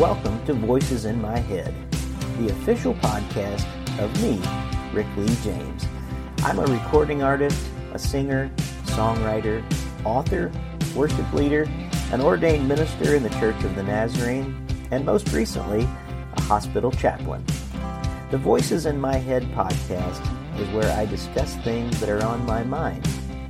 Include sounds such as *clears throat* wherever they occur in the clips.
welcome to Voices in My Head, the official podcast of me, Rick Lee James. I'm a recording artist, a singer, songwriter, author, worship leader, an ordained minister in the Church of the Nazarene, and most recently, a hospital chaplain. The Voices in My Head podcast is where I discuss things that are on my mind,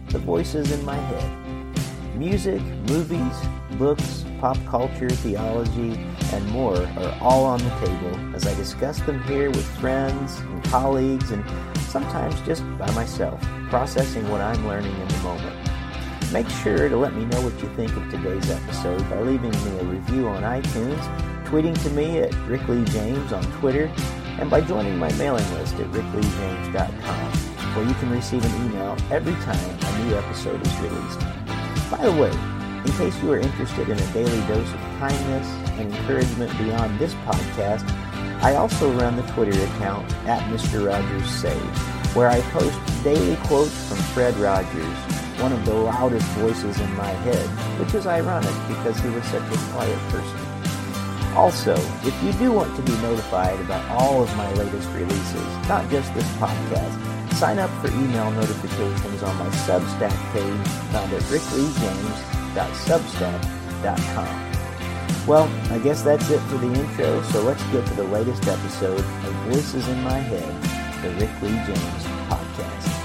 the voices in my head. Music, movies, books, pop culture, theology, and more are all on the table as I discuss them here with friends and colleagues and sometimes just by myself, processing what I'm learning in the moment. Make sure to let me know what you think of today's episode by leaving me a review on iTunes, tweeting to me at Rick Lee James on Twitter, and by joining my mailing list at rickleejames.com, where you can receive an email every time a new episode is released. By the way, in case you are interested in a daily dose of kindness and encouragement beyond this podcast, I also run the Twitter account at Mr. Rogers Say, where I post daily quotes from Fred Rogers, one of the loudest voices in my head, which is ironic because he was such a quiet person. Also, if you do want to be notified about all of my latest releases, not just this podcast, sign up for email notifications on my Substack page found at rickleejames.substack.com. Well, I guess that's it for the intro, so let's get to the latest episode of Voices in My Head, the Rick Lee James podcast.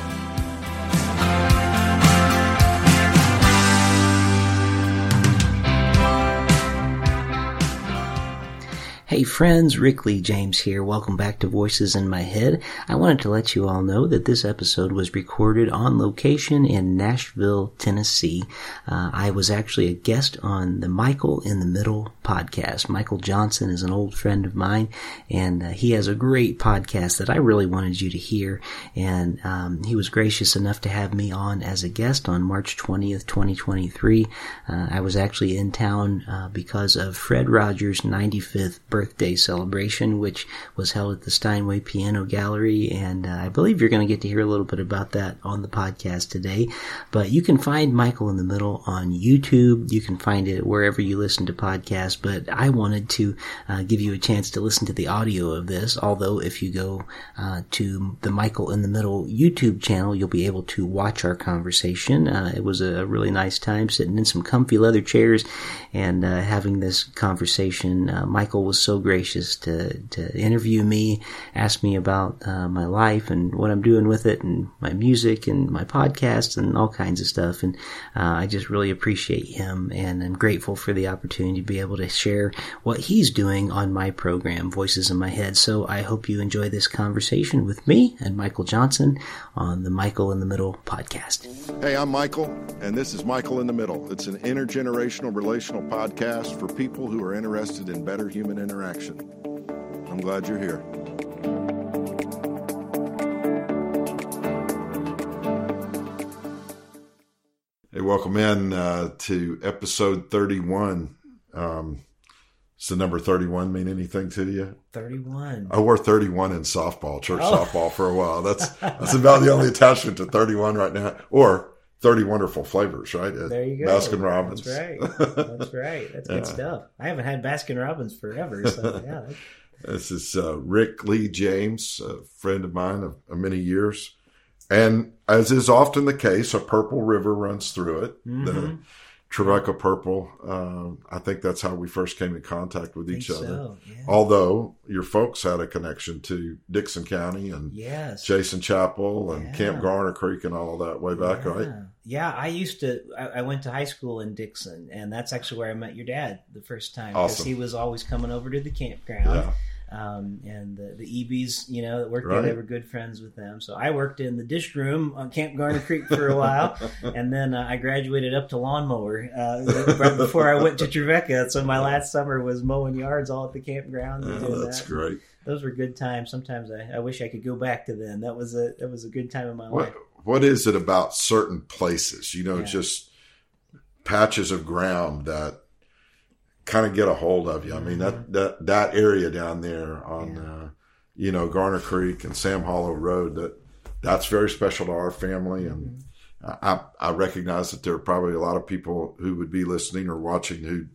Hey friends, Rick Lee James here. Welcome back to Voices in My Head. I wanted to let you all know that this episode was recorded on location in Nashville, Tennessee. Uh, I was actually a guest on the Michael in the Middle podcast. Michael Johnson is an old friend of mine, and uh, he has a great podcast that I really wanted you to hear. And um, he was gracious enough to have me on as a guest on March 20th, 2023. Uh, I was actually in town uh, because of Fred Rogers' 95th birthday celebration, which was held at the Steinway Piano Gallery. And uh, I believe you're going to get to hear a little bit about that on the podcast today. But you can find Michael in the Middle on YouTube. You can find it wherever you listen to podcasts. But I wanted to uh, give you a chance to listen to the audio of this. Although if you go uh, to the Michael in the Middle YouTube channel, you'll be able to watch our conversation. Uh, it was a really nice time sitting in some comfy leather chairs and uh, having this conversation. Uh, Michael was so gracious to, to interview me, ask me about uh, my life and what I'm doing with it, and my music and my podcast and all kinds of stuff. And uh, I just really appreciate him, and I'm grateful for the opportunity to be able to share what he's doing on my program, Voices in My Head. So I hope you enjoy this conversation with me and Michael Johnson on the Michael in the Middle podcast. Hey, I'm Michael, and this is Michael in the Middle. It's an intergenerational relational podcast for people who are interested in better human interaction. I'm glad you're here. Hey, welcome in uh, to episode 31. Um, does the number 31 mean anything to you? 31. I wore 31 in softball, church oh. softball for a while. That's that's about the only attachment to 31 right now. Or 30 wonderful flavors, right? There you go. Baskin Robbins. That's right. That's right. That's good *laughs* yeah. stuff. I haven't had Baskin Robbins forever. So, *laughs* yeah. this is uh, Rick Lee James, a friend of mine of, of, many years. And as is often the case, a purple river runs through it. Mm-hmm. The Trevecca Purple. Uh, I think that's how we first came in contact with each other. So, yeah. Although your folks had a connection to Dickson County and yes. Jason Chapel and yeah. Camp Garner Creek and all that way back, yeah. right? Yeah, I used to. I, I, went to high school in Dickson, and that's actually where I met your dad the first time because awesome. he was always coming over to the campground. Um, and the, the EBs, you know, that worked right. there, they were good friends with them. So I worked in the dish room on Camp Garner Creek for a while, *laughs* and then uh, I graduated up to lawnmower uh, right before I went to Trevecca. So my last summer was mowing yards all at the campground. Oh, that's that. great. Those were good times. Sometimes I, I, wish I could go back to them. That was a that was a good time in my what, life. What is it about certain places? You know, yeah. just patches of ground that kind of get a hold of you. I mean that mm-hmm. that that area down there on yeah. uh, you know Garner Creek and Sam Hollow Road that that's very special to our family and. Mm-hmm. I, I recognize that there are probably a lot of people who would be listening or watching who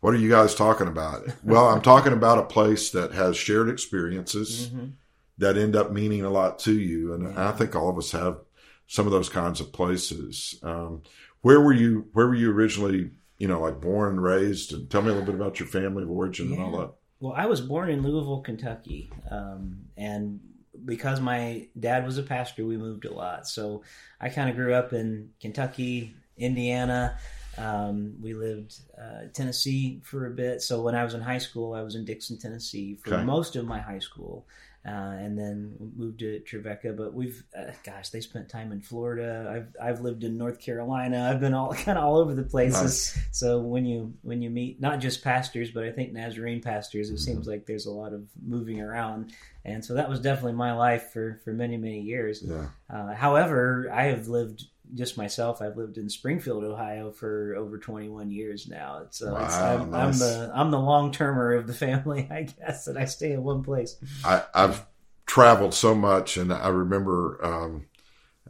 what are you guys talking about? *laughs* well, I'm talking about a place that has shared experiences Mhm. that end up meaning a lot to you. And Yeah. I think all of us have some of those kinds of places. Um, where were you, where were you originally, you know, like born and raised? And tell me a little bit about your family of origin and all that. Well, I was born in Louisville, Kentucky, um, and because my dad was a pastor, we moved a lot. So I kind of grew up in Kentucky, Indiana. Um, we lived uh, Tennessee for a bit. So when I was in high school, I was in Dickson, Tennessee for Okay. most of my high school. Uh, and then moved to Trevecca, but we've, uh, gosh, they spent time in Florida. I've I've lived in North Carolina. I've been all *laughs* kind of all over the places. Nice. So when you when you meet not just pastors, but I think Nazarene pastors, it Mm-hmm. seems like there's a lot of moving around, and so that was definitely my life for for many many years. Yeah. Uh, however, I have lived just myself. I've lived in Springfield, Ohio, for over 21 years now. It's, Wow, I'm, nice. I'm the I'm the long termer of the family, *laughs* I guess, that I stay in one place. I, I've traveled so much, and I remember um,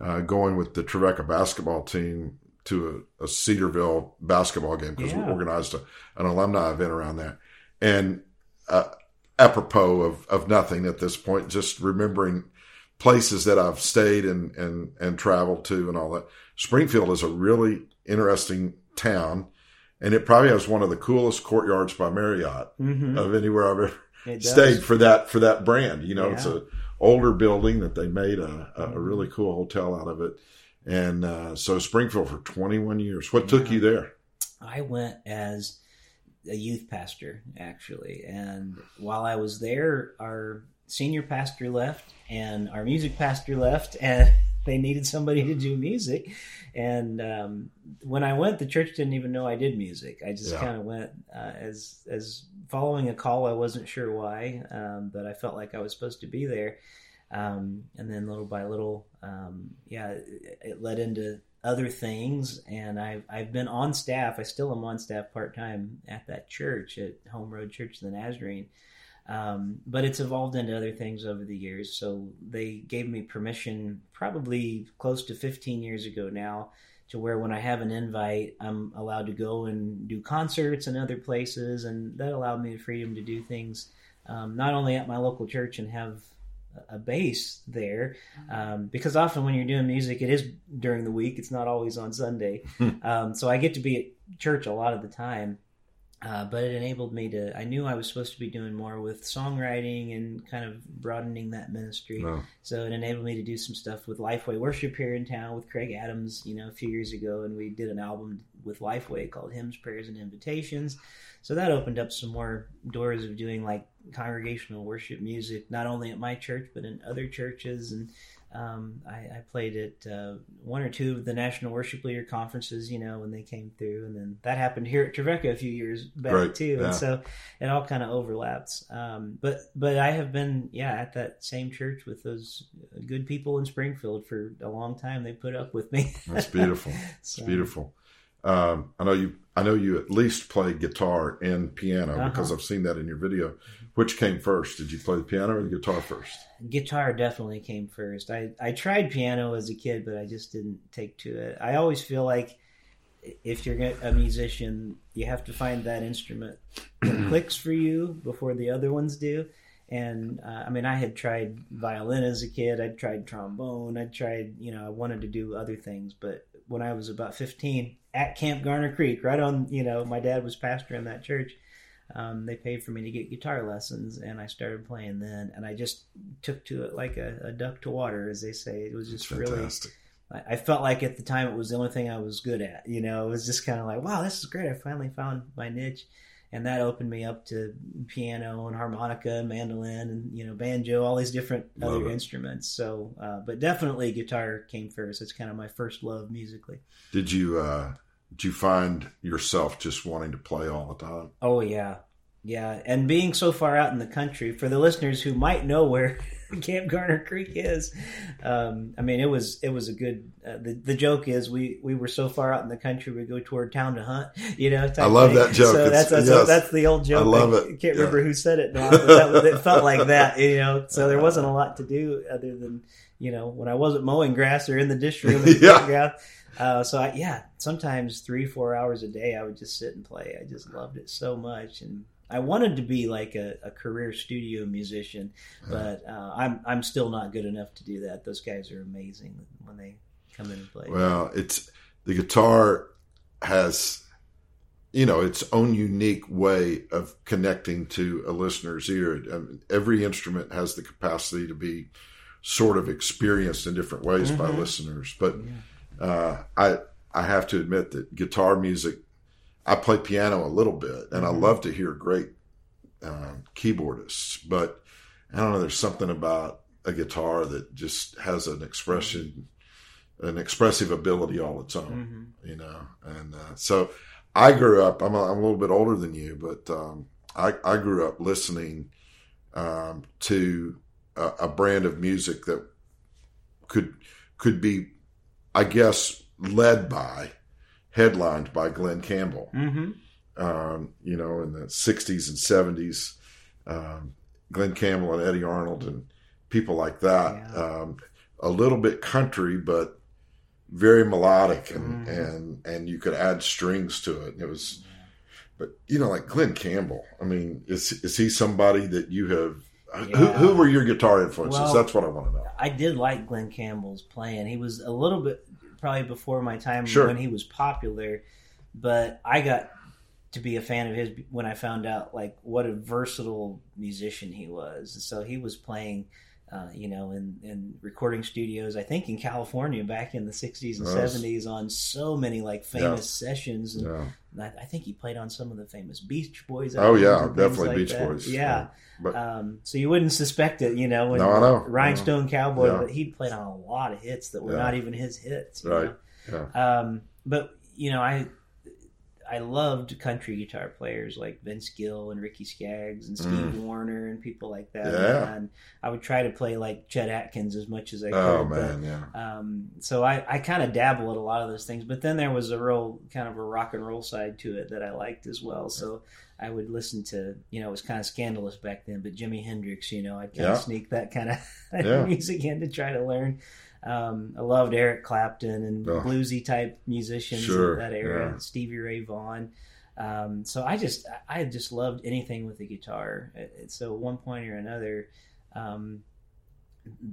uh, going with the Trevecca basketball team to a, a Cedarville basketball game because Yeah. we organized a, an alumni event around that, And uh, apropos of, of nothing at this point, just remembering places that I've stayed and, and, and traveled to and all that. Springfield is a really interesting town, and it probably has one of the coolest courtyards by Marriott Mm-hmm. of anywhere I've ever stayed for that for that brand. You know, it's Yeah. a older building that they made a, a, a really cool hotel out of it. And uh, so Springfield for 21 years. What took you there? I went as a youth pastor, actually. And while I was there, our senior pastor left and our music pastor left, and *laughs* they needed somebody to do music. And um, when I went, the church didn't even know I did music. I just Yeah. kind of went uh, as as following a call. I wasn't sure why, um, but I felt like I was supposed to be there. Um, and then little by little, um, yeah, it, it led into other things. And I've I've been on staff. I still am on staff part time at that church at Home Road Church of the Nazarene. Um, but it's evolved into other things over the years. So they gave me permission probably close to 15 years ago now to where when I have an invite, I'm allowed to go and do concerts and other places. And that allowed me the freedom to do things um, not only at my local church and have a base there um, because often when you're doing music it is during the week it's not always on sunday *laughs* um, so i get to be at church a lot of the time uh, but it enabled me to i knew i was supposed to be doing more with songwriting and kind of broadening that ministry No. so it enabled me to do some stuff with lifeway worship here in town with craig adams you know a few years ago and we did an album with lifeway called hymns prayers and invitations so that opened up some more doors of doing like congregational worship music, not only at my church but in other churches. And um, I, I played at uh, one or two of the National Worship Leader conferences, you know, when they came through, and then that happened here at Trevecca a few years back Right, too. yeah. And so it all kind of overlaps. Um, but but I have been yeah at that same church with those good people in Springfield for a long time. They put up with me. That's beautiful. *laughs* It's So- beautiful. Um, I know you. I know you at least play guitar and piano Uh-huh. because I've seen that in your video. Which came first? Did you play the piano or the guitar first? guitar definitely came first. I, I tried piano as a kid, but I just didn't take to it. I always feel like if you're a musician, you have to find that instrument that *clears throat* clicks for you before the other ones do. And uh, I mean, I had tried violin as a kid. I'd tried trombone. I'd tried, you know, I wanted to do other things. But when I was about 15 at Camp Garner Creek, right on, you know, my dad was pastor in that church. Um, they paid for me to get guitar lessons, and I started playing then. And I just took to it like a, a duck to water, as they say. It was just really I, I felt like at the time it was the only thing I was good at. You know, it was just kind of like, wow, this is great. I finally found my niche. And that opened me up to piano and harmonica and mandolin and, you know, banjo, all these different Love other it. instruments. So, uh, but definitely guitar came first. It's kind of my first love musically. Did you? Uh, did you find yourself just wanting to play all the time? Oh, yeah. Yeah. And being so far out in the country, for the listeners who might know where *laughs* Camp Garner Creek is, um, I mean, it was it was a good. Uh, the the joke is we we were so far out in the country we go toward town to hunt. *laughs* You know, I love thing. that joke. So that's that's, yes. that's the old joke. I love I it. Can't Yeah. remember who said it now, but that was, it felt like that. You know, so there wasn't a lot to do other than you know when I wasn't mowing grass or in the dish room. *laughs* the Yeah. uh, so I, yeah, sometimes three, four hours a day, I would just sit and play. I just loved it so much, and I wanted to be like a, a career studio musician, but uh, I'm I'm still not good enough to do that. Those guys are amazing when they come in and play. Well, it's the guitar has you know its own unique way of connecting to a listener's ear. I mean, every instrument has the capacity to be sort of experienced in different ways mm-hmm. by listeners, but yeah. uh, I I have to admit that guitar music. I play piano a little bit, and mm-hmm. I love to hear great uh, keyboardists, but I don't know. There's something about a guitar that just has an expression, an expressive ability all its own, mm-hmm. you know. And uh, so I grew up. I'm a, I'm a little bit older than you, but um, I, I grew up listening um, to a, a, brand of music that could could be, I guess, led by, headlined by Glen Campbell. Mm-hmm. Um, you know, in the '60s and '70s, um, Glen Campbell and Eddy Arnold and people like that. Yeah. Um, a little bit country, but very melodic and mm-hmm. and and you could add strings to it. It was, but you know, like Glen Campbell. I mean, is is he somebody that you have? Yeah. Who, who were your guitar influences? Well, That's what I want to know. I did like Glen Campbell's playing. He was a little bit probably before my time sure. when he was popular, but I got to be a fan of his when I found out like what a versatile musician he was. So he was playing uh, you know, in, in recording studios, I think in California back in the 60s and yes. 70s on so many like famous yeah. sessions. And yeah. I, I, think he played on some of the famous Beach Boys. Oh, yeah, definitely like Beach that. Boys. Yeah. But, um, so you wouldn't suspect it, you know, when no, I know. Rhinestone Cowboy, yeah. but he played on a lot of hits that were not even his hits. right. Um, but, you know, I I loved country guitar players like Vince Gill and Ricky Skaggs and Steve mm. Wariner and people like that. Yeah. And I would try to play like Chet Atkins as much as I oh, could. Oh man, but, yeah. Um, so I, I kind of dabble at a lot of those things, but then there was a real kind of a rock and roll side to it that I liked as well. So I would listen to, you know, it was kind of scandalous back then, but Jimi Hendrix, you know, I'd kind yeah. of sneak that kind of *laughs* yeah. music in to try to learn. Um, I loved Eric Clapton and oh, bluesy type musicians sure, of that era, yeah. Stevie Ray Vaughan. Um, so I just I just loved anything with the guitar. So at one point or another, um,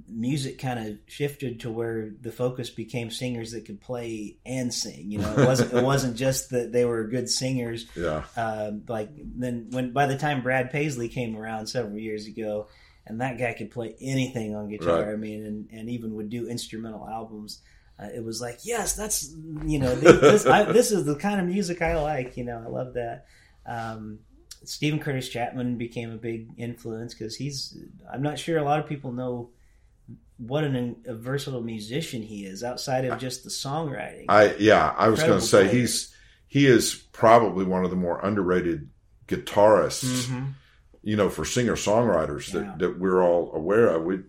music kind of shifted to where the focus became singers that could play and sing. You know, it wasn't it wasn't just that they were good singers. Yeah. Uh, like then when by the time Brad Paisley came around several years ago, and that guy could play anything on guitar. Right. I mean, and, and even would do instrumental albums. Uh, it was like, yes, that's you know, *laughs* this, I, this is the kind of music I like. You know, I love that. Um, Steven Curtis Chapman became a big influence because he's. I'm not sure a lot of people know what an, a versatile musician he is outside of just the songwriting. I yeah, I was going to say player. he's he is probably one of the more underrated guitarists. Mm-hmm you know, for singer songwriters yeah. that, that we're all aware of. We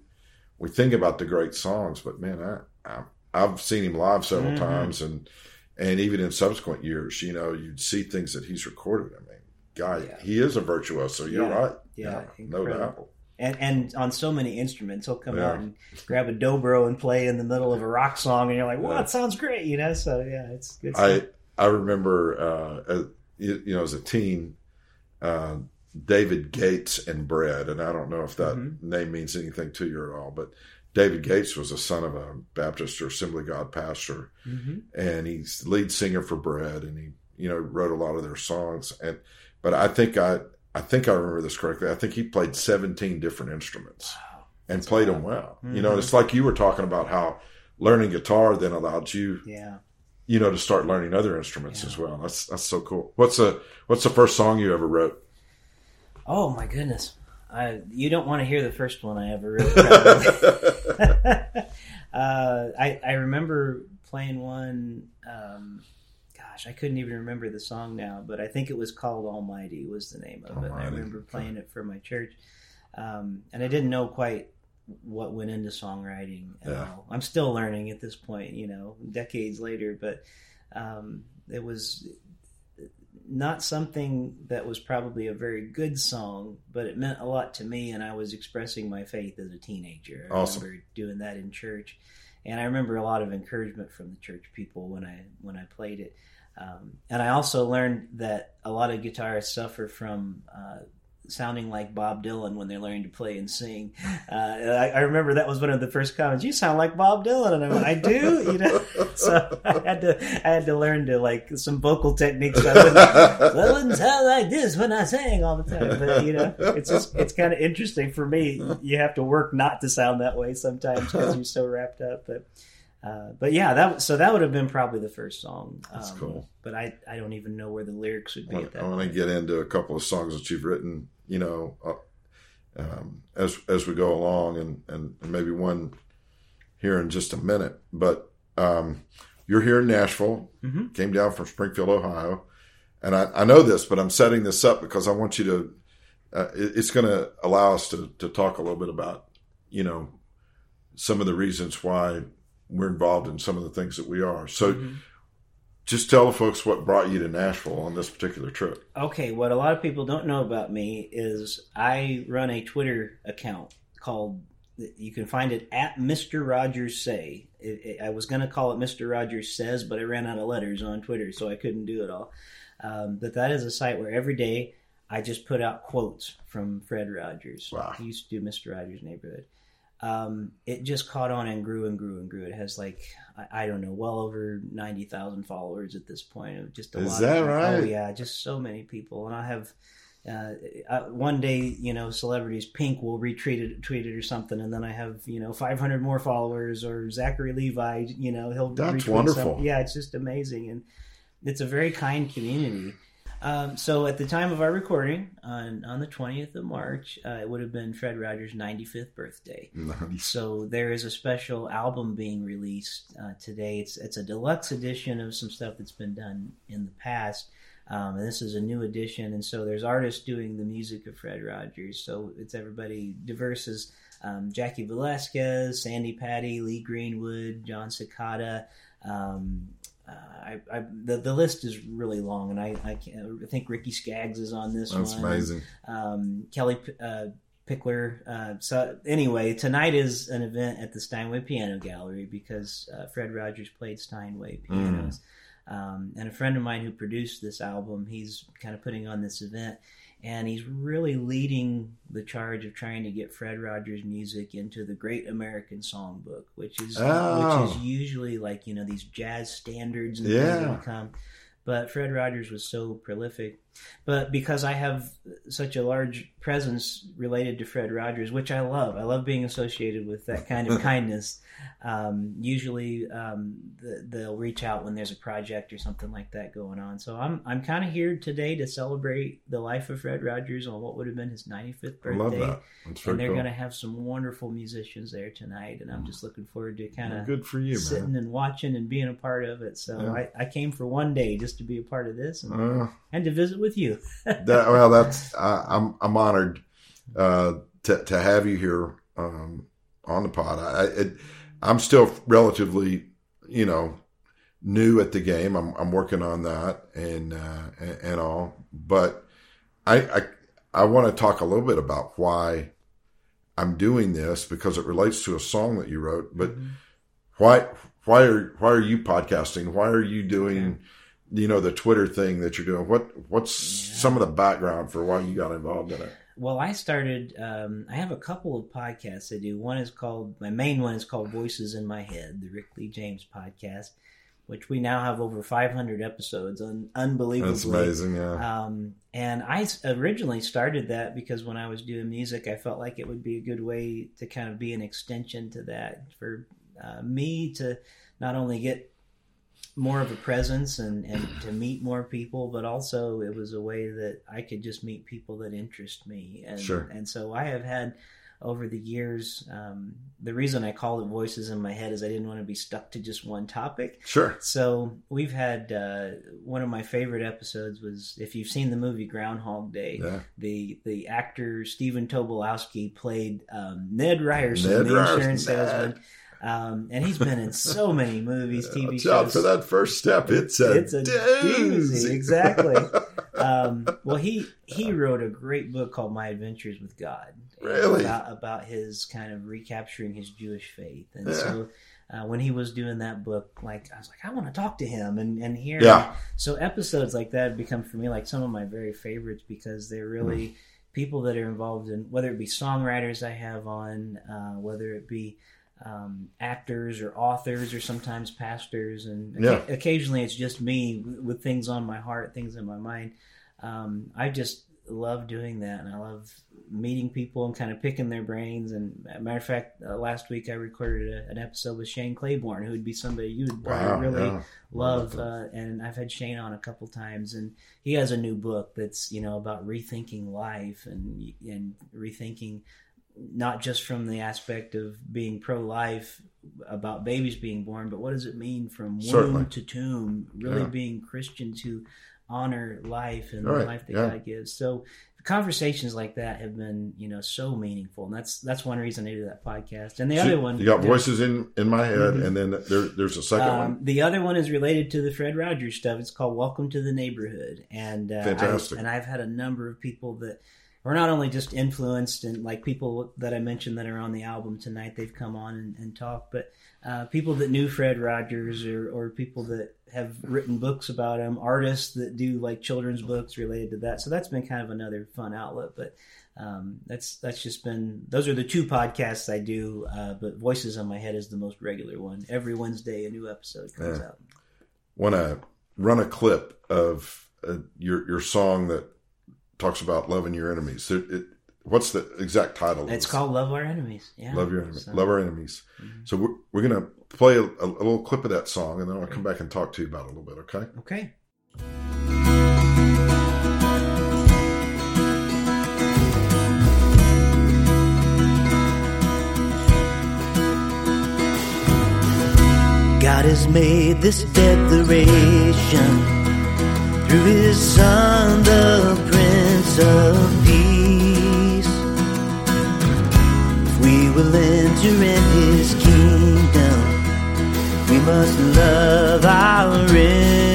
we think about the great songs, but man, I, I have seen him live several mm-hmm. times, and and even in subsequent years, you know, you'd see things that he's recorded. I mean, guy, yeah. he is a virtuoso. You're yeah. right. Yeah, no doubt. And and on so many instruments, he'll come out and grab a dobro and play in the middle of a rock song, and you're like, "Well, that sounds great," you know. So yeah, it's good. I I remember, uh, as, you know, as a teen. Uh, David Gates and Bread, and I don't know if that mm-hmm. name means anything to you at all, but David Gates was a son of a Baptist or Assembly God pastor, mm-hmm. and he's lead singer for Bread, and he you know wrote a lot of their songs. And but I think I I think I remember this correctly. I think he played seventeen different instruments wow. and That's played wild. them well. Mm-hmm. You know, it's like you were talking about how learning guitar then allowed you, yeah, you know, to start learning other instruments yeah. as well. That's that's so cool. What's the what's the first song you ever wrote? Oh my goodness. I, you don't want to hear the first one I ever wrote. *laughs* *laughs* uh, I, I remember playing one. Um, gosh, I couldn't even remember the song now, but I think it was called Almighty was the name of Almighty. it. I remember playing it for my church, um, and I didn't know quite what went into songwriting at yeah. all. I'm still learning at this point, you know, decades later, but um, it was not something that was probably a very good song, but it meant a lot to me, and I was expressing my faith as a teenager. I awesome. remember doing that in church, and I remember a lot of encouragement from the church people when I when I played it. Um, and I also learned that a lot of guitarists suffer from uh, sounding like Bob Dylan when they're learning to play and sing. Uh, I, I, remember that was one of the first comments. You sound like Bob Dylan, and I I do, you know. *laughs* So I had to, I had to learn to like some vocal techniques. I wouldn't, I wouldn't sound like this when I sang all the time. But you know, it's just, it's kind of interesting for me. You have to work not to sound that way sometimes because you're so wrapped up. But uh, but yeah, that so that would have been probably the first song. That's um, cool. But I I don't even know where the lyrics would be. I, I want to get into a couple of songs that you've written. You know, uh, um, as as we go along, and and maybe one here in just a minute. But um, you're here in Nashville. Mm-hmm. Came down from Springfield, Ohio, and I, I know this, but I'm setting this up because I want you to. Uh, it, it's going to allow us to to talk a little bit about you know some of the reasons why we're involved in some of the things that we are. So mm-hmm. just tell the folks what brought you to Nashville on this particular trip. Okay, what a lot of people don't know about me is I run a Twitter account called you can find it at Mr. Rogers Say. It, it, I was going to call it Mr. Rogers Says, but I ran out of letters on Twitter, so I couldn't do it all. Um, but that is a site where every day I just put out quotes from Fred Rogers. Wow. He used to do Mr. Rogers' Neighborhood um, it just caught on and grew and grew and grew. It has like I, I don't know, well over ninety thousand followers at this point. Just a Is lot. that of, right? Oh yeah, just so many people. And I have uh, I, one day, you know, celebrities Pink will retweet it, tweet it or something, and then I have you know five hundred more followers. Or Zachary Levi, you know, he'll that's wonderful. Something. Yeah, it's just amazing, and it's a very kind community. Um, so at the time of our recording, on on the twentieth of March, uh, it would have been Fred Rogers' ninety fifth birthday. Nice. So there is a special album being released uh, today. It's it's a deluxe edition of some stuff that's been done in the past. Um, and this is a new edition, and so there's artists doing the music of Fred Rogers. So it's everybody diverse as um, Jaci Velasquez, Sandi Patty, Lee Greenwood, Jon Secada, um, uh, I, I, the, the list is really long, and I, I, I, think Ricky Skaggs is on this That's one. amazing. Um, Kellie uh, Pickler. Uh, so anyway, tonight is an event at the Steinway Piano Gallery because uh, Fred Rogers played Steinway pianos. Mm. Um, and a friend of mine who produced this album, he's kind of putting on this event and he's really leading the charge of trying to get Fred Rogers music into the Great American Songbook, which is oh. which is oh. usually like you know these jazz standards and yeah. things that come. But Fred Rogers was so prolific. But because I have such a large presence related to Fred Rogers, which I love, I love being associated with that kind of *laughs* kindness. Um, usually, um, the, they'll reach out when there's a project or something like that going on. So I'm I'm kind of here today to celebrate the life of Fred Rogers on what would have been his 95th birthday. I love that. That's and they're cool. going to have some wonderful musicians there tonight, and I'm just looking forward to kind of good for you, sitting man. and watching and being a part of it. So yeah. I, I came for one day just to be a part of this and, uh, and to visit with you. *laughs* that, well, that's I, I'm I'm honored uh, to to have you here um, on the pod. I it, I'm still relatively, you know, new at the game. I'm I'm working on that and uh, and, and all, but I I I want to talk a little bit about why I'm doing this because it relates to a song that you wrote. But mm-hmm. why why are why are you podcasting? Why are you doing? you know the Twitter thing that you're doing. What what's yeah. some of the background for why you got involved in it? Well, I started. Um, I have a couple of podcasts I do. One is called my main one is called Voices in My Head, the Rick Lee James podcast, which we now have over 500 episodes. Un- unbelievably, that's amazing. Yeah. Um, and I originally started that because when I was doing music, I felt like it would be a good way to kind of be an extension to that for uh, me to not only get more of a presence and, and to meet more people, but also it was a way that I could just meet people that interest me. And, sure. and so I have had over the years, um, the reason I call it voices in my head is I didn't want to be stuck to just one topic. Sure. So we've had uh, one of my favorite episodes was if you've seen the movie Groundhog Day, yeah. the the actor Stephen Tobolowsky played um, Ned Ryerson, Ned the Ryerson, insurance salesman. Um, and he's been in so many movies, TV *laughs* Watch shows. out for that first step. It's a, it's a doozy. Exactly. *laughs* um, well, he he wrote a great book called My Adventures with God. Really? About, about his kind of recapturing his Jewish faith. And yeah. so uh, when he was doing that book, like I was like, I want to talk to him and and hear. Yeah. So episodes like that have become for me like some of my very favorites because they're really Mm. people that are involved in whether it be songwriters I have on, uh, whether it be um, actors or authors or sometimes pastors, and Yeah. occa- occasionally it's just me w- with things on my heart, things in my mind. Um, I just love doing that, and I love meeting people and kind of picking their brains. And a matter of fact, uh, last week I recorded a, an episode with Shane Claiborne, who would be somebody you would Wow. really yeah. love uh, and i've had shane on a couple times and he has a new book that's you know about rethinking life and and rethinking not just from the aspect of being pro-life about babies being born but what does it mean from womb Certainly. to tomb really Yeah. being christians who honor life and Right, the life that yeah. god gives so conversations like that have been you know so meaningful and that's that's one reason i do that podcast and the So other one You got voices in in my head, Mhm. and then there, there's a second Um, one. the other one is related to the Fred Rogers stuff. It's called "Welcome to the Neighborhood," and uh, Fantastic. I, and I've had a number of people that were not only just influenced and like people that I mentioned that are on the album tonight. They've come on and, and talked, but uh, people that knew Fred Rogers or or people that have written books about him, artists that do like children's books related to that. So that's been kind of another fun outlet, but. Um, that's that's just been those are the two podcasts I do, uh, but Voices on My Head is the most regular one. Every Wednesday, a new episode comes Yeah. out. Want to run a clip of uh, your your song that talks about loving your enemies. It, it, what's the exact title? It's this? called Love Our Enemies. Yeah, Love Your Enemies. So- Love Our Enemies. Mhm. So we're, we're going to play a, a, little clip of that song, and then I'll come back and talk to you about it a little bit. Okay? Okay. God has made this declaration through his Son, the Prince of Peace. If we will enter in his kingdom, we must love our enemies.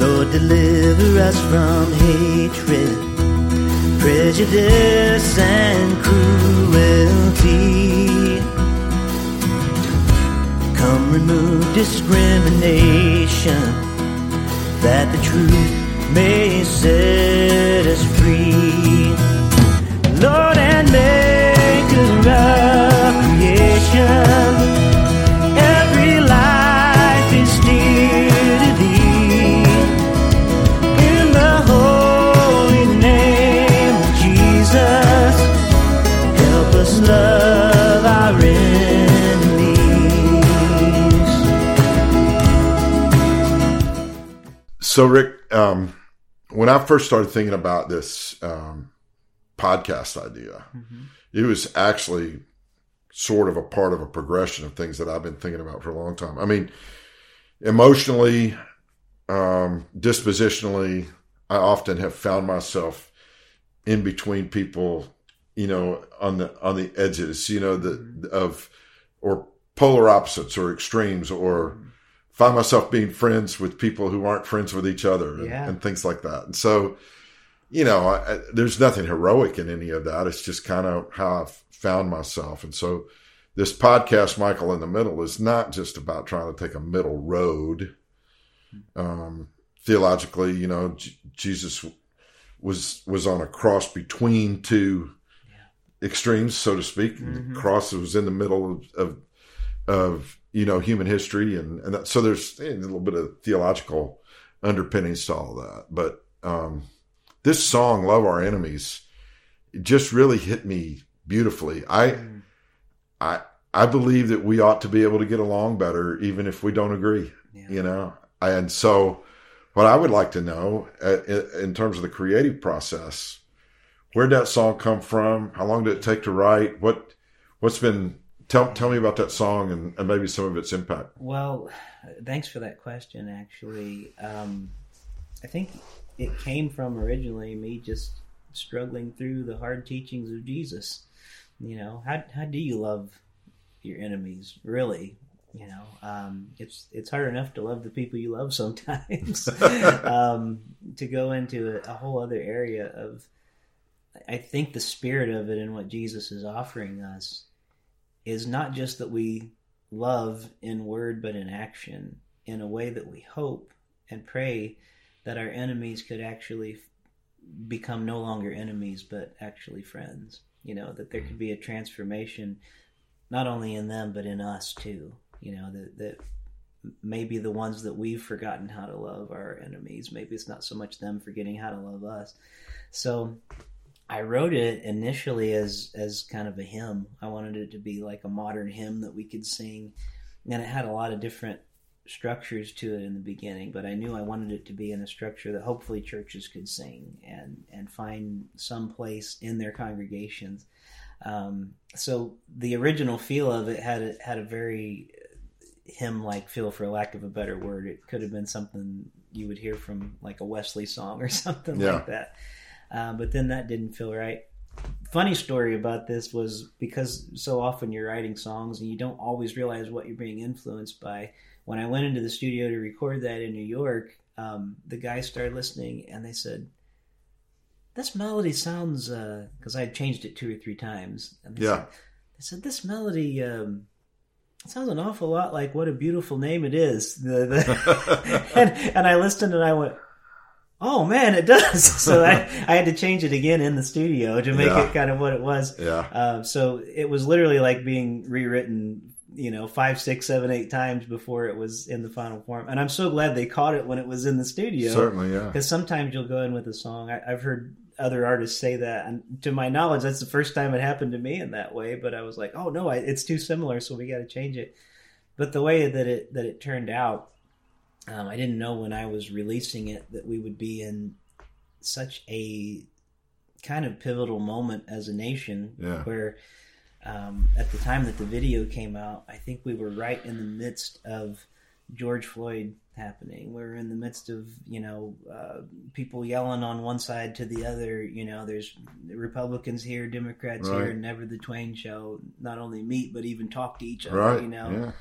Lord, deliver us from hatred prejudice and cruelty. Come remove discrimination, that the truth may set us free. Lord and Maker of creation, So, Rick, um, when I first started thinking about this um, podcast idea, Mhm. it was actually sort of a part of a progression of things that I've been thinking about for a long time. I mean, emotionally, um, dispositionally, I often have found myself in between people, you know, on the on the edges, you know, the of or polar opposites or extremes, or find myself being friends with people who aren't friends with each other, and, Yeah. and things like that. And so, you know, I, I, there's nothing heroic in any of that. It's just kind of how I've found myself. And so, this podcast, Michael in the Middle, is not just about trying to take a middle road. Um, theologically, you know, J- Jesus was was on a cross between two extremes, so to speak. Mhm. The cross was in the middle of, of of you know human history, and and that, so there's a little bit of theological underpinnings to all that. But um, this song, "Love Our Enemies," just really hit me beautifully. I Mm. I I believe that we ought to be able to get along better, even if we don't agree. Yeah. You know, and so what I would like to know uh, in, in terms of the creative process, where'd that song come from? How long did it take to write? What what's been tell tell me about that song and, and maybe some of its impact. Well, thanks for that question. Actually, um, I think it came from originally me just struggling through the hard teachings of Jesus. You know, how how do you love your enemies? Really, you know, um, it's it's hard enough to love the people you love sometimes. *laughs* um, to go into a, a whole other area of I think the spirit of it and what Jesus is offering us is not just that we love in word but in action in a way that we hope and pray that our enemies could actually become no longer enemies but actually friends you know that there could be a transformation not only in them but in us too you know that that maybe the ones that we've forgotten how to love are our enemies. Maybe it's not so much them forgetting how to love us. So I wrote it initially as as kind of a hymn. I wanted it to be like a modern hymn that we could sing, and it had a lot of different structures to it in the beginning. But I knew I wanted it to be in a structure that hopefully churches could sing and and find some place in their congregations. Um, so the original feel of it had a, had a very hymn like feel, for lack of a better word. It could have been something you would hear from like a Wesley song or *laughs* something Yeah. like that. Uh, but then that didn't feel right. Funny story about this was because so often you're writing songs and you don't always realize what you're being influenced by. When I went into the studio to record that in New York, um, the guys started listening and they said, "This melody sounds," because I had changed it two or three times. And they Yeah. said, they said this melody um, sounds an awful lot like "What a Beautiful Name It Is." The, *laughs* the and, and I listened and I went, "Oh man, it does!" *laughs* So I, *laughs* I had to change it again in the studio to make Yeah. it kind of what it was. yeah. Uh, so it was literally like being rewritten, you know, five, six, seven, eight times before it was in the final form. And I'm so glad they caught it when it was in the studio. Certainly, yeah. Because sometimes you'll go in with a song. I, I've heard other artists say that, and to my knowledge, that's the first time it happened to me in that way. But I was like, oh no, I, it's too similar, so we got to change it. But the way that it that it turned out, um, I didn't know when I was releasing it that we would be in such a kind of pivotal moment as a nation, Yeah. where um, at the time that the video came out, I think we were right in the midst of George Floyd happening. We were in the midst of you know uh, people yelling on one side to the other. You know, there's Republicans here, Democrats here, Right. and never the twain shall not only meet but even talk to each other. Right. You know,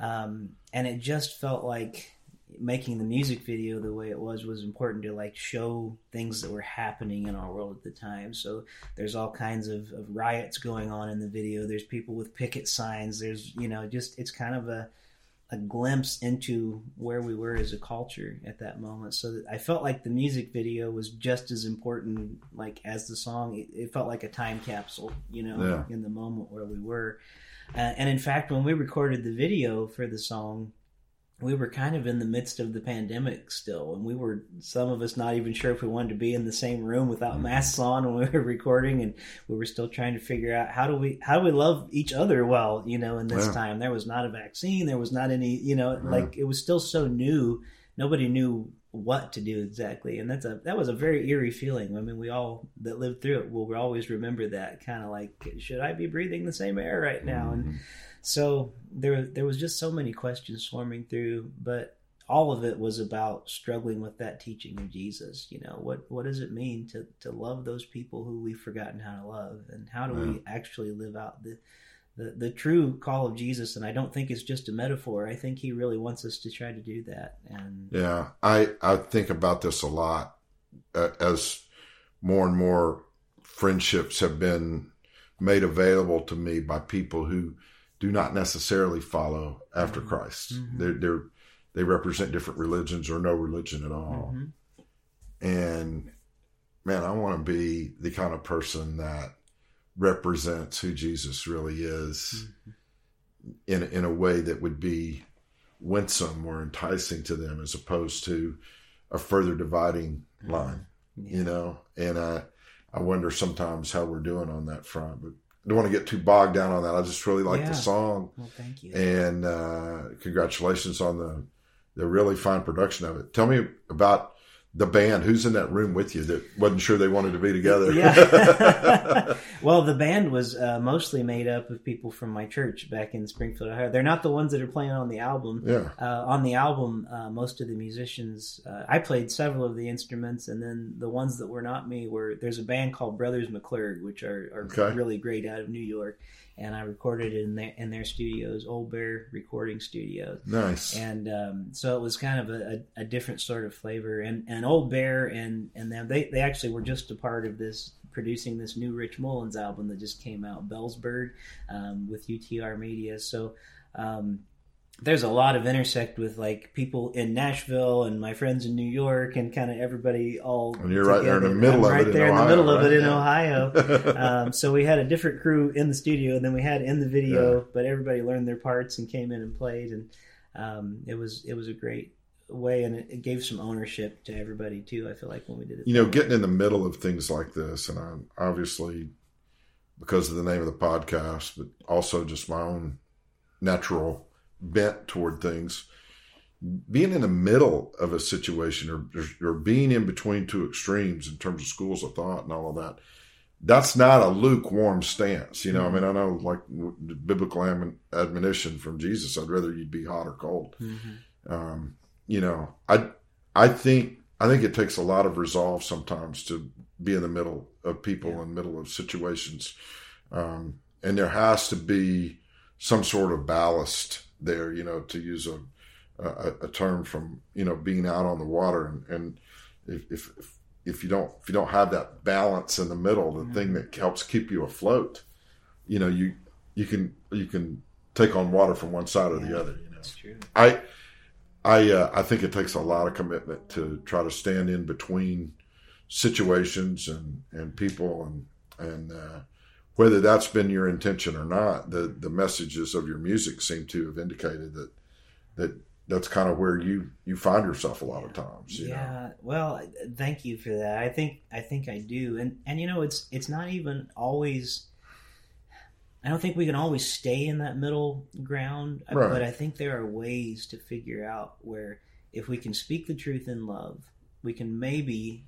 Yeah. um, and it just felt like making the music video the way it was was important to like show things that were happening in our world at the time. So there's all kinds of, of riots going on in the video. There's people with picket signs. There's you know just it's kind of a a glimpse into where we were as a culture at that moment. So that i felt like the music video was just as important like as the song. It, it felt like a time capsule you know Yeah. in the moment where we were. Uh, and in fact, when we recorded the video for the song, we were kind of in the midst of the pandemic still, and we were some of us not even sure if we wanted to be in the same room without mm-hmm. masks on when we were *laughs* recording, and we were still trying to figure out how do we how do we love each other well, you know, in this Yeah. time. There was not a vaccine, there was not any, you know, Yeah. like it was still so new. Nobody knew what to do exactly, and that's a that was a very eerie feeling. I mean, we all that lived through it will always remember that kind of like, should I be breathing the same air right now? And Mhm. so there there was just so many questions swarming through, but all of it was about struggling with that teaching of Jesus. You know, what what does it mean to to love those people who we've forgotten how to love, and how do we actually live out the the, the true call of Jesus? And I don't think it's just a metaphor. I think he really wants us to try to do that. And Yeah, I I think about this a lot uh, as more and more friendships have been made available to me by people who do not necessarily follow after Mhm. Christ. Mhm. They're, they're they represent different religions or no religion at all. Mhm. And man, I want to be the kind of person that represents who Jesus really is in in a way that would be winsome or enticing to them as opposed to a further dividing line, Yeah. you know. And I I wonder sometimes how we're doing on that front, but I don't want to get too bogged down on that. I just really like Yeah. the song Well, thank you. and uh, congratulations on the the really fine production of it. Tell me about the band. Who's in that room with you that wasn't sure they wanted to be together? Yeah. *laughs* well, the band was uh, mostly made up of people from my church back in Springfield, Ohio. They're not the ones that are playing on the album. yeah. Uh, on the album, uh, most of the musicians, uh, I played several of the instruments, and then the ones that were not me were there's a band called Brothers McClurg, which are, are Okay. really great out of New York, and I recorded it in their in their studios, Old Bear Recording Studios Nice. and um, so it was kind of a, a, a different sort of flavor. And, and Old Bear and and them they, they actually were just a part of this producing this new Rich Mullins album that just came out, Bellsbird, um, with UTR Media. So um, there's a lot of intersect with like people in Nashville and my friends in New York and kind of everybody all. And you're right there in the middle I'm of right it there in Ohio, the middle of it in Yeah. Ohio. *laughs* um, so we had a different crew in the studio and then we had in the video, Yeah. but everybody learned their parts and came in and played, and um, it was it was a great way and it, it gave some ownership to everybody too. I feel like when we did it, you know, getting in the middle of things like this, and I'm obviously because of the name of the podcast, but also just my own natural bent toward things. Being in the middle of a situation or, or being in between two extremes in terms of schools of thought and all of that, that's not a lukewarm stance. You know, I mean, I know like the biblical admon- admonition from Jesus, I'd rather you'd be hot or cold Mhm. um, you know, I I think I think it takes a lot of resolve sometimes to be in the middle of people Yeah. in the middle of situations, um, and there has to be some sort of ballast there. You know, to use a a, a term from you know being out on the water, and, and if, if if you don't if you don't have that balance in the middle, the thing that helps keep you afloat, you know, you you can you can take on water from one side or Yeah. the other. You know. That's true. I I uh, I think it takes a lot of commitment to try to stand in between situations and and people and and uh, whether that's been your intention or not, the the messages of your music seem to have indicated that that that's kind of where you you find yourself a lot of times. You know? yeah well thank you for that i think i think i do and and you know it's it's not even always i don't think we can always stay in that middle ground uh, Right. but i think there are ways to figure out where if we can speak the truth in love we can maybe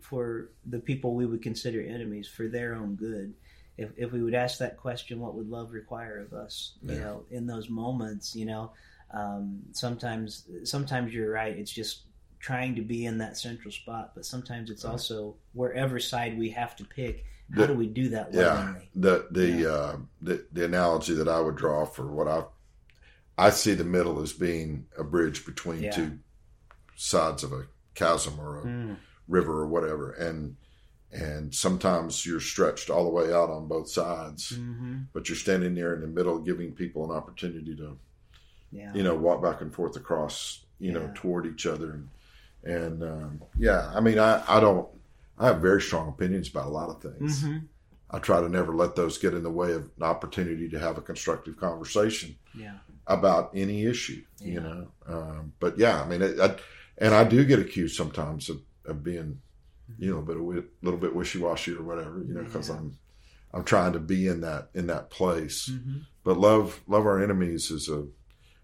for the people we would consider enemies for their own good if, if we would ask that question what would love require of us you Yeah. know in those moments you know um, sometimes sometimes you're right it's just trying to be in that central spot but sometimes it's Right. also wherever side we have to pick how The- do we do that Yeah, lovingly the the Yeah. uh, the the analogy that I would draw for what I I see the middle as being a bridge between Yeah. two sides of a chasm or a Mm, river or whatever, and and sometimes you're stretched all the way out on both sides, mhm. but you're standing there in the middle, giving people an opportunity to yeah you know walk back and forth across you know toward each other and and um, yeah, I mean I I don't I have very strong opinions about a lot of things. Mhm. I try to never let those get in the way of an opportunity to have a constructive conversation yeah about any issue, Yeah. you know. Um, but yeah, I mean, it, I, and I do get accused sometimes of, of being, you know, a bit a little bit wishy washy or whatever, you know, because Yeah. I'm I'm trying to be in that in that place. Mhm. But love love our enemies is a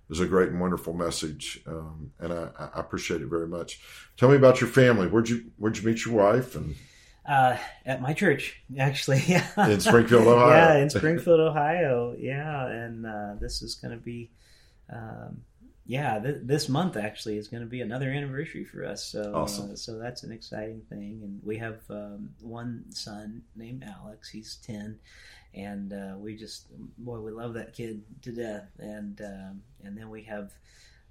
is a great and wonderful message, um, and I, I appreciate it very much. Tell me about your family. Where'd you Where'd you meet your wife? And uh, at my church actually *laughs* yeah in Springfield, Ohio. yeah in springfield ohio yeah and uh, this is going to be um, yeah th- this month actually is going to be another anniversary for us so Awesome. uh, so that's an exciting thing and we have um, one son named alex he's 10 and uh, we just boy we love that kid to death and um, and then we have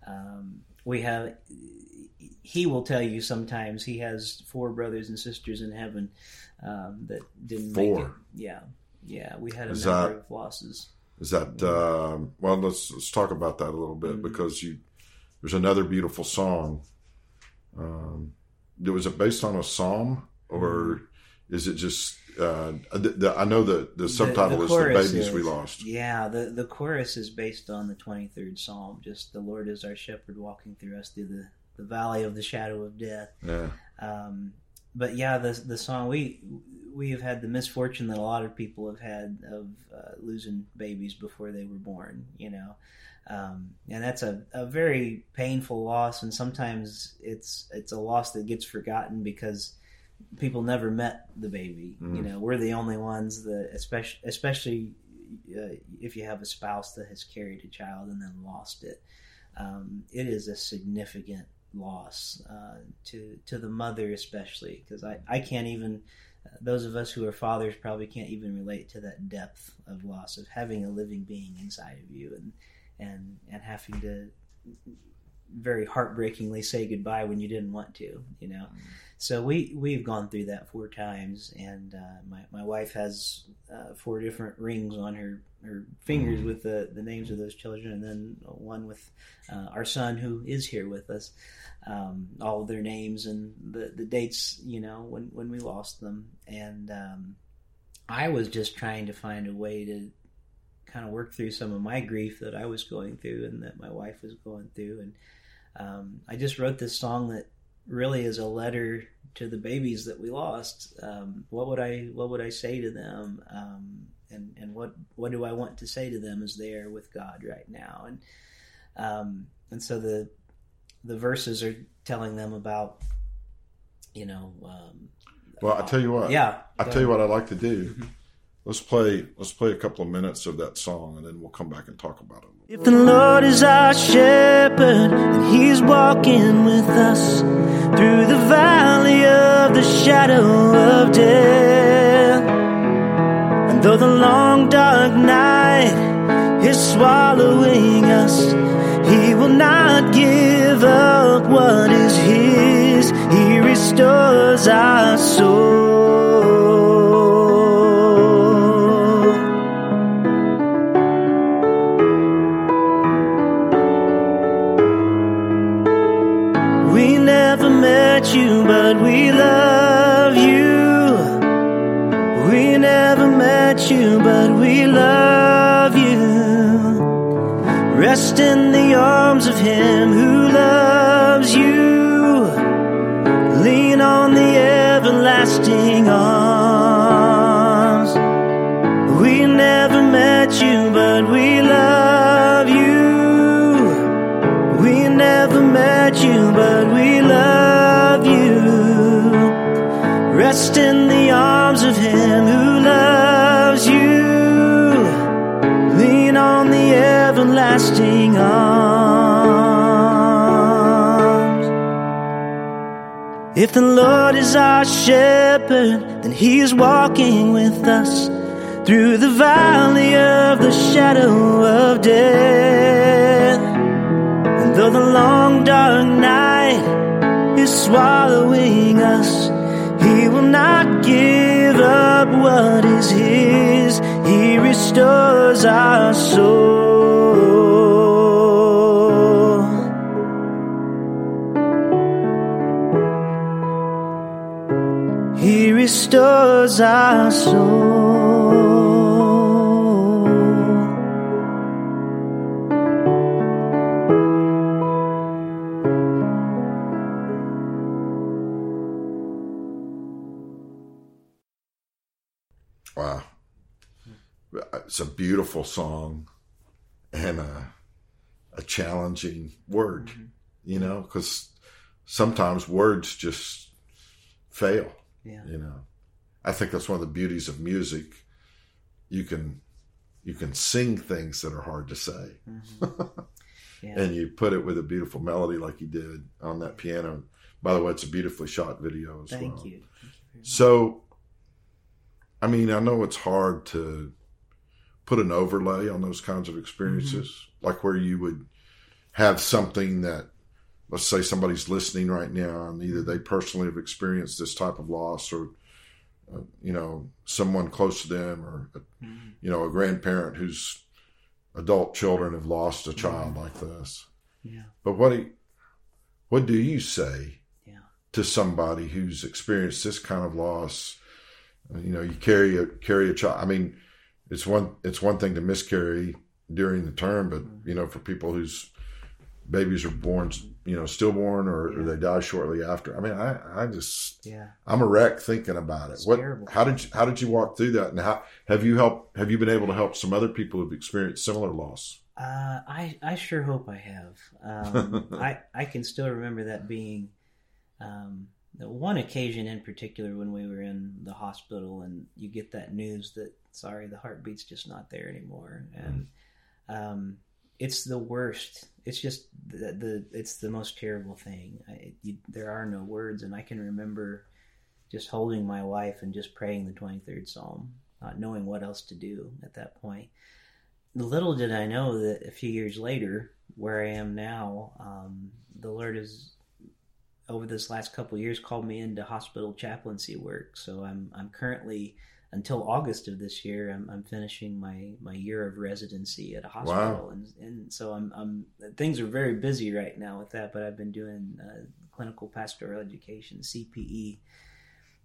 um, we have he will tell you sometimes he has four brothers and sisters in heaven um, that didn't make it. Yeah yeah we had a Is number that- of losses Is that um, well? Let's let's talk about that a little bit Mhm. because you there's another beautiful song. Um, was it based on a psalm or is it just? Uh, the, the, I know the the subtitle is "The Babies We Lost." Yeah, the the chorus is based on the twenty third Psalm. Just the Lord is our shepherd, walking through us through the, the valley of the shadow of death. Yeah, Um, but yeah, the the song we we have had the misfortune that a lot of people have had of uh, losing babies before they were born. You know, um, and that's a, a very painful loss, and sometimes it's it's a loss that gets forgotten because people never met the baby. You Mm. know, we're the only ones that, especially especially uh, if you have a spouse that has carried a child and then lost it. Um, it is a significant loss uh, to to the mother especially because I, I can't even those of us who are fathers probably can't even relate to that depth of loss of having a living being inside of you and and and having to very heartbreakingly say goodbye when you didn't want to, you know. So we we've gone through that four times, and uh, my my wife has uh, four different rings on her her fingers with the the names of those children, and then one with uh, our son who is here with us. Um, all of their names and the the dates, you know, when when we lost them, and um, I was just trying to find a way to kind of work through some of my grief that I was going through and that my wife was going through. And um, I just wrote this song that really is a letter to the babies that we lost. Um, what would I what would I say to them? Um, and and what what do I want to say to them as they are with God right now? And um, and so the the verses are telling them about you know. Um, well, I tell you what. Yeah. I tell you what I'd like to do. Let's play. Let's play a couple of minutes of that song, and then we'll come back and talk about it. If the Lord is our shepherd, and He's walking with us through the valley of the shadow of death, and though the long dark night is swallowing us, He will not give up what is His. He restores our soul. You, but we love you. Rest in the arms of Him who loves you. Lean on the everlasting arms. We never met you, but we love you. We never met you, but we love you. Rest in everlasting arms. If the Lord is our shepherd, then He is walking with us through the valley of the shadow of death. And though the long dark night is swallowing us, He will not give up what is His. He restores our soul. He restores our soul. It's a beautiful song and a a challenging word. Mm-hmm. You know, because sometimes words just fail. Yeah. You know, I think that's one of the beauties of music. You can you can sing things that are hard to say, mm-hmm. *laughs* Yeah. and you put it with a beautiful melody like you did on that piano. By the way, it's a beautifully shot video as Thank well. you. So, I mean, I know it's hard to put an overlay on those kinds of experiences, like where you would have something that, let's say, somebody's listening right now, and either they personally have experienced this type of loss, or uh, you know, someone close to them, or you know, a grandparent whose adult children have lost a child like this. Yeah. But what do you, what do you say Yeah. to somebody who's experienced this kind of loss? Uh, You know, you carry a carry a child. I mean, it's one it's one thing to miscarry during the term, but you know, for people whose babies are born, you know, stillborn or, or they die shortly after. I mean, I I just Yeah. I'm a wreck thinking about it. It's what? terrible. How did you, how did you walk through that? And how have you helped? Have you been able to help some other people who've experienced similar loss? Uh, I I sure hope I have. Um, *laughs* I I can still remember that being um, the one occasion in particular when we were in the hospital and you get that news that sorry the heartbeat's just not there anymore and um, it's the worst. It's just the, the it's the most terrible thing. I, you, there are no words, and I can remember just holding my wife and just praying the twenty third Psalm, not knowing what else to do at that point little did I know that a few years later where I am now, um, the Lord has over this last couple of years called me into hospital chaplaincy work. So I'm I'm currently until August of this year, I'm, I'm finishing my, my year of residency at a hospital, Wow. and and so I'm, I'm things are very busy right now with that. But I've been doing uh, clinical pastoral education (CPE),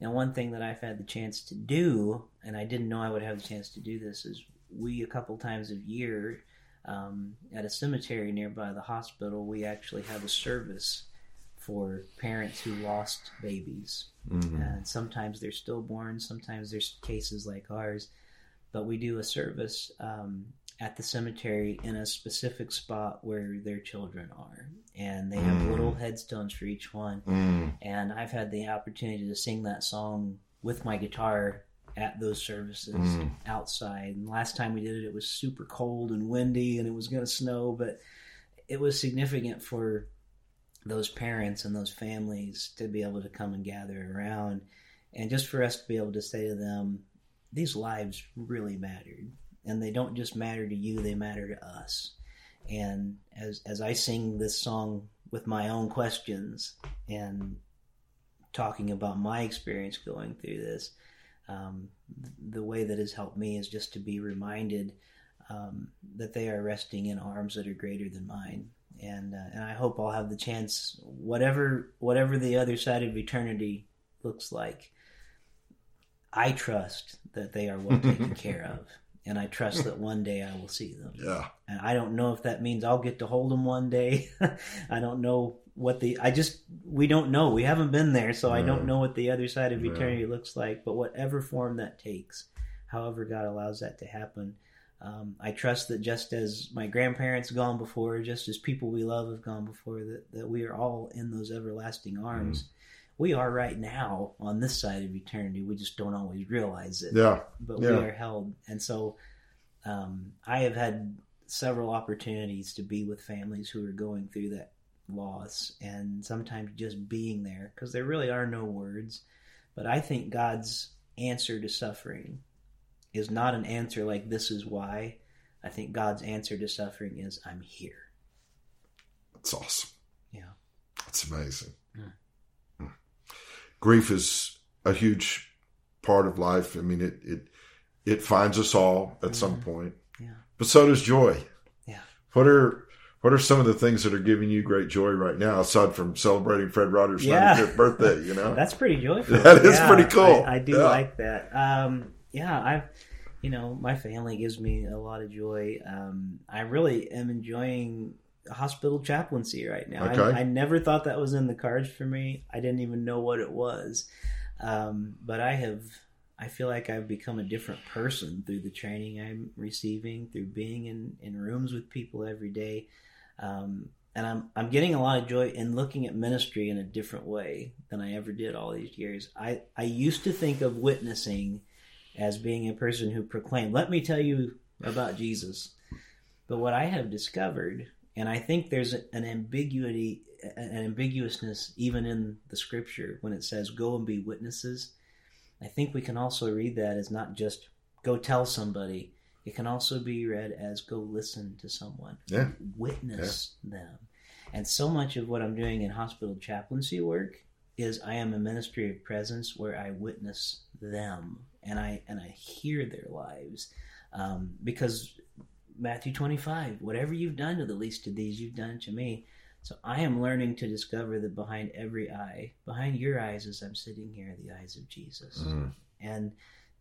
and one thing that I've had the chance to do, and I didn't know I would have the chance to do this, is we a couple times a year um, at a cemetery nearby the hospital, we actually have a service for parents who lost babies. Mhm. And sometimes they're stillborn, sometimes there's cases like ours. But we do a service um, at the cemetery in a specific spot where their children are. And they have Mm. little headstones for each one. Mm. And I've had the opportunity to sing that song with my guitar at those services Mm. outside. And last time we did it, it was super cold and windy and it was going to snow, but it was significant for those parents and those families to be able to come and gather around and just for us to be able to say to them these lives really mattered and they don't just matter to you they matter to us. And as as I sing this song with my own questions and talking about my experience going through this um, the way that has helped me is just to be reminded um, that they are resting in arms that are greater than mine and uh, and I hope I'll have the chance whatever whatever the other side of eternity looks like I trust that they are well taken *laughs* care of. And I trust that one day I will see them. Yeah. and I don't know if that means I'll get to hold them one day. *laughs* I don't know what the I just we don't know. We haven't been there so I don't know what the other side of Yeah. eternity looks like. But whatever form that takes however God allows that to happen um, I trust that just as my grandparents gone before, just as people we love have gone before, that, that we are all in those everlasting arms. We are right now on this side of eternity. We just don't always realize it, Yeah. but we are held. And so um, I have had several opportunities to be with families who are going through that loss and sometimes just being there because there really are no words. But I think God's answer to suffering is not an answer like this is why. I think God's answer to suffering is I'm here. It's awesome. Yeah. It's amazing. Mm. Mm. Grief is a huge part of life. I mean, it it it finds us all at some Mhm. point, Yeah. but so does joy. Yeah. What are what are some of the things that are giving you great joy right now, aside from celebrating Fred Rogers' Yeah. 95th birthday? You know, *laughs* That's pretty joyful. That is pretty cool. I, I do Yeah. like that. Um, yeah, I've, you know, my family gives me a lot of joy. Um, I really am enjoying hospital chaplaincy right now. Okay. I, I never thought that was in the cards for me. I didn't even know what it was. Um, but I have, I feel like I've become a different person through the training I'm receiving, through being in, in rooms with people every day. Um, and I'm I'm getting a lot of joy in looking at ministry in a different way than I ever did all these years. I I used to think of witnessing as being a person who proclaimed, "Let me tell you about Jesus." But what I have discovered, and I think there's an ambiguity, an ambiguousness even in the scripture when it says, "Go and be witnesses." I think we can also read that as not just go tell somebody. It can also be read as go listen to someone Yeah. witness them. And so much of what I'm doing in hospital chaplaincy work is I am a ministry of presence where I witness them and I and I hear their lives um, because Matthew 25, whatever you've done to the least of these, you've done to me. So I am learning to discover that behind every eye, behind your eyes as I'm sitting here, the eyes of Jesus Mm. and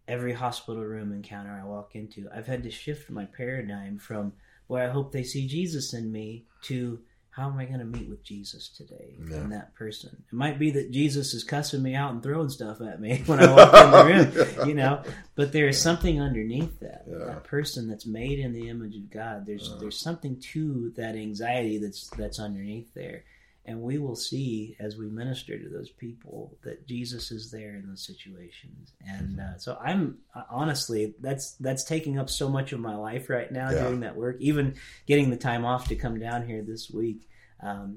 every hospital room encounter I walk into, I've had to shift my paradigm from where I hope they see Jesus in me to how am I going to meet with Jesus today Yeah. in that person? It might be that Jesus is cussing me out and throwing stuff at me *laughs* when I walk in the *laughs* room, Yeah. you know, but there is something underneath that. That person that's made in the image of God. There's Yeah. there's something to that anxiety that's that's underneath there. And we will see as we minister to those people that Jesus is there in those situations. And uh, so I'm uh, honestly, that's that's taking up so much of my life right now Yeah. doing that work. Even getting the time off to come down here this week,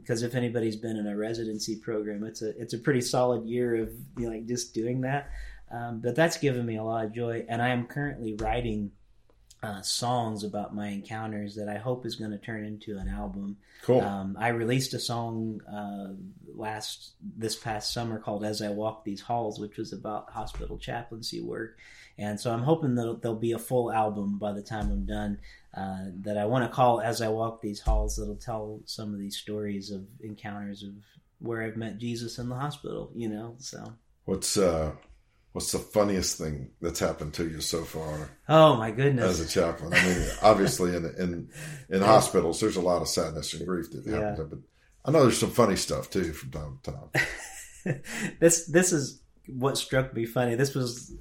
because if anybody's been in a residency program, it's a it's a pretty solid year of you know, like just doing that. Um, but that's given me a lot of joy, and I am currently writing uh, songs about my encounters that I hope is going to turn into an album. Cool. Um, I released a song uh, last this past summer called "As I Walk These Halls," which was about hospital chaplaincy work, and so I'm hoping that there'll be a full album by the time I'm done. Uh, that I want to call "As I Walk These Halls." That'll tell some of these stories of encounters of where I've met Jesus in the hospital. You know, so What's uh what's the funniest thing that's happened to you so far oh my goodness, as a chaplain? I mean, *laughs* obviously in in in hospitals there's a lot of sadness and grief that happens, Yeah. but I know there's some funny stuff too from time to time. *laughs* this this is what struck me funny. This was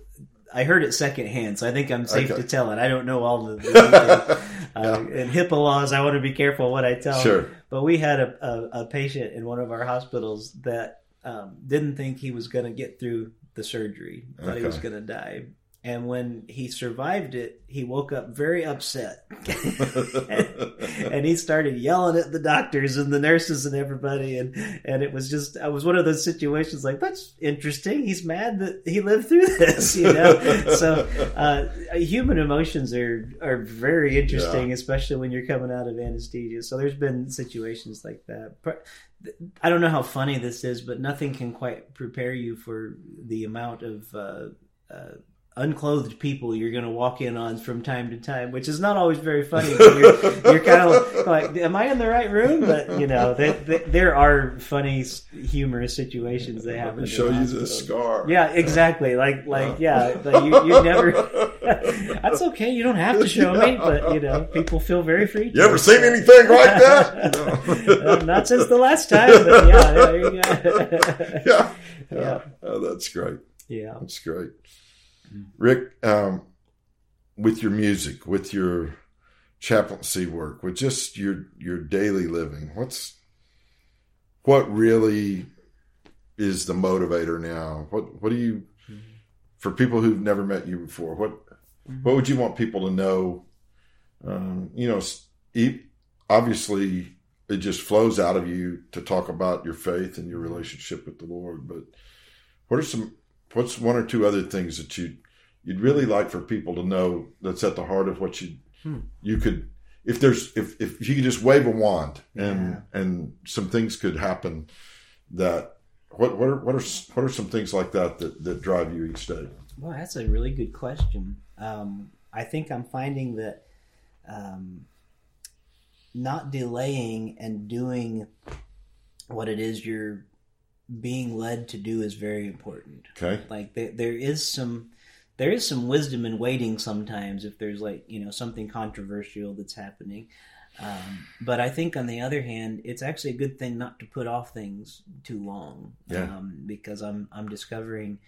I heard it secondhand, so I think I'm safe Okay. to tell it. I don't know all the, the *laughs* uh, and HIPAA laws. I want to be careful what I tell. Sure. But we had a, a, a patient in one of our hospitals that um, didn't think he was going to get through the surgery. Thought he was going to die. And when he survived it, he woke up very upset. *laughs* and he started yelling at the doctors and the nurses and everybody. And and it was just I was one of those situations like that's interesting. He's mad that he lived through this you know? So uh, human emotions are are very interesting especially when you're coming out of anesthesia. So there's been situations like that. I don't know how funny this is but nothing can quite prepare you for the amount of uh, uh, unclothed people you're going to walk in on from time to time, which is not always very funny. But you're, you're kind of *laughs* like, "Am I in the right room?" But you know, they, they, there are funny, humorous situations that Let happen. show you this scar. Yeah, exactly. Like, like, yeah, *laughs* like you, you never. *laughs* that's okay. You don't have to show me, but you know, people feel very free. to. You ever seen anything like that? Uh, not since the last time, but yeah, there you go. yeah. Yeah. yeah. Oh, that's great. yeah. That's great. Rick, um, with your music, with your chaplaincy work, with just your your daily living, what's what really is the motivator now? What what do you for people who've never met you before? What what would you want people to know? Um, you know, obviously it just flows out of you to talk about your faith and your relationship with the Lord. But what are some what's one or two other things that you you'd really like for people to know that's at the heart of what you Hmm. you could if there's if if you could just wave a wand and and some things could happen that what what are what are what are some things like that that, that drive you each day? Well, that's a really good question. Um, I think I'm finding that um, not delaying and doing what it is you're being led to do is very important. Okay. Like there, there is some there is some wisdom in waiting sometimes if there's like you know something controversial that's happening. Um, but I think on the other hand, it's actually a good thing not to put off things too long. Yeah. Um, because I'm I'm discovering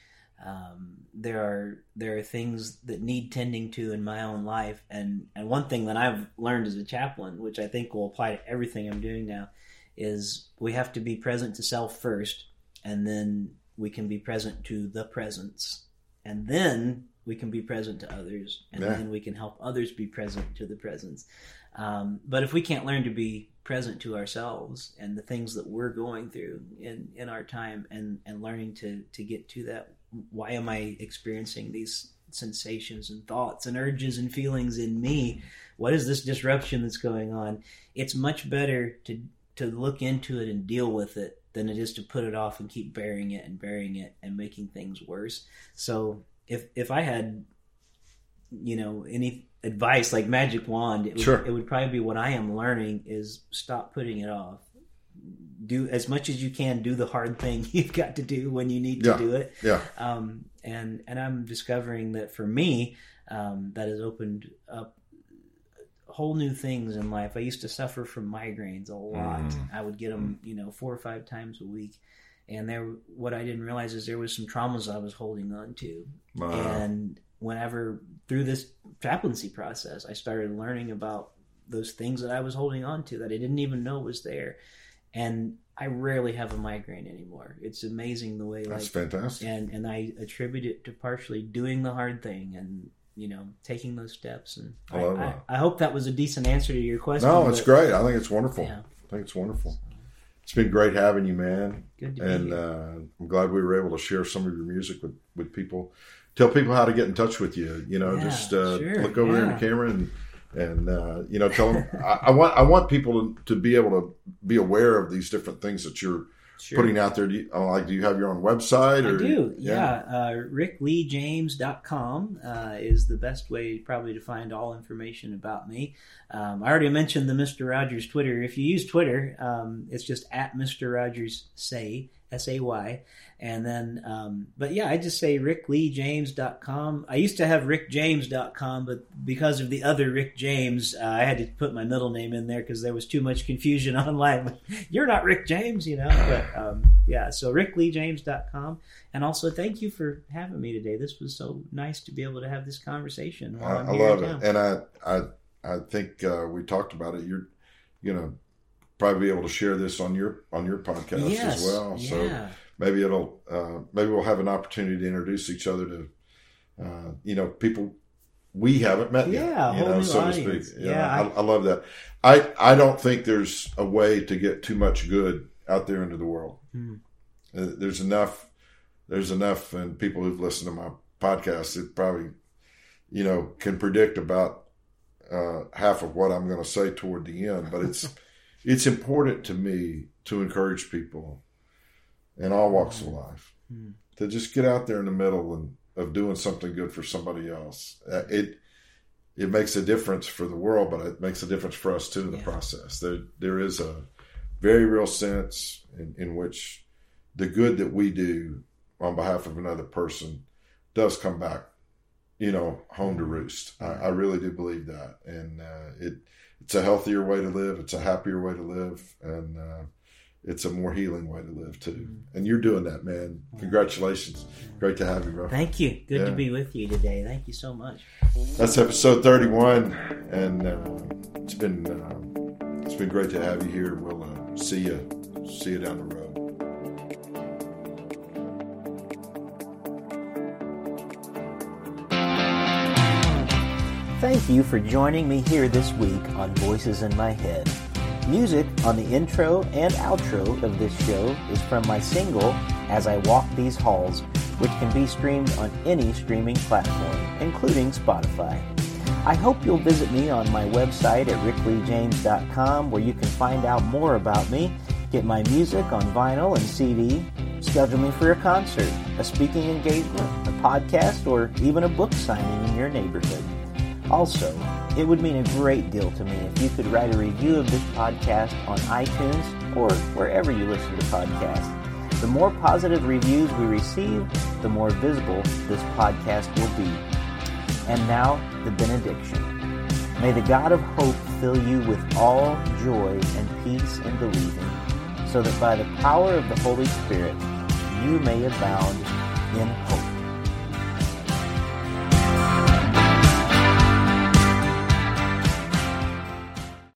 um, there are there are things that need tending to in my own life, and and one thing that I've learned as a chaplain, which I think will apply to everything I'm doing now, is we have to be present to self first, and then we can be present to the presence, and then we can be present to others, and Yeah. then we can help others be present to the presence. Um, but if we can't learn to be present to ourselves and the things that we're going through in, in our time and, and learning to, to get to that, why am I experiencing these sensations and thoughts and urges and feelings in me? What is this disruption that's going on? It's much better to, to look into it and deal with it than it is to put it off and keep burying it and burying it and making things worse. So if, if I had, you know, any advice like magic wand, it would, Sure. it would probably be what I am learning is stop putting it off. Do as much as you can. Do the hard thing *laughs* you've got to do when you need to do it. Yeah. Um, and and I'm discovering that for me, um, that has opened up whole new things in life. I used to suffer from migraines a lot. Mm. I would get them, you know, four or five times a week. And there, what I didn't realize is there was some traumas I was holding on to. Wow. And whenever through this chaplaincy process, I started learning about those things that I was holding on to that I didn't even know was there. And I rarely have a migraine anymore. It's amazing the way That's like fantastic. and and I attribute it to partially doing the hard thing and you know taking those steps and I I, I. I hope that was a decent answer to your question. No, it's but great. I think it's wonderful. Yeah. I think it's wonderful. It's been great having you, man. Good to and be here. uh, I'm glad we were able to share some of your music with, with people. tell people how to get in touch with you. You know, Yeah, just uh, sure, look over there in the camera and and uh, you know tell them. *laughs* I, I want I want people to, to be able to be aware of these different things that you're Sure. putting out there. Do you, uh, like, do you have your own website? Or, I do, yeah. Uh, RickLeeJames.com uh, is the best way probably to find all information about me. Um, I already mentioned the Mr. Rogers Twitter. If you use Twitter, um, it's just at Mr. Rogers Say, S A Y. And then, um, but yeah, I just say RickLeeJames.com. I used to have RickJames.com, but because of the other Rick James, uh, I had to put my middle name in there because there was too much confusion *laughs* online. You're not Rick James, you know. But um, yeah, so RickLeeJames.com. And also, thank you for having me today. This was so nice to be able to have this conversation. I, I here love it, town. and I I I think uh, we talked about it. You're gonna probably be able to share this on your on your podcast yes, as well. So maybe it'll uh, maybe we'll have an opportunity to introduce each other to uh, you know people we haven't met yet. Yeah, a you know, so audience. to speak. Yeah, Yeah, I, I- I love that. I I don't think there's a way to get too much good out there into the world. Hmm. Uh, there's enough. There's enough, and people who've listened to my podcast, it probably you know can predict about uh, half of what I'm going to say toward the end. But it's *laughs* it's important to me to encourage people in all walks of life Hmm. to just get out there in the middle and of doing something good for somebody else. Uh, it it makes a difference for the world, but it makes a difference for us too in the Yeah. process. There there is a very real sense in, in which the good that we do on behalf of another person does come back, you know, home to roost. I, I really do believe that, and uh, it it's a healthier way to live. It's a happier way to live, and uh, it's a more healing way to live too. And you're doing that, man. Congratulations! Great to have you, bro. Thank you. Good Yeah. to be with you today. Thank you so much. That's episode 31, and uh, it's been uh, it's been great to have you here. We'll uh, see you see you down the road. Thank you for joining me here this week on Voices in My Head. Music on the intro and outro of this show is from my single, As I Walk These Halls, which can be streamed on any streaming platform, including Spotify. I hope you'll visit me on my website at rickleejames.com where you can find out more about me, get my music on vinyl and CD, schedule me for a concert, a speaking engagement, a podcast, or even a book signing in your neighborhood. Also, it would mean a great deal to me if you could write a review of this podcast on iTunes or wherever you listen to podcasts. The more positive reviews we receive, the more visible this podcast will be. And now, the benediction. May the God of hope fill you with all joy and peace in believing, so that by the power of the Holy Spirit you may abound in hope.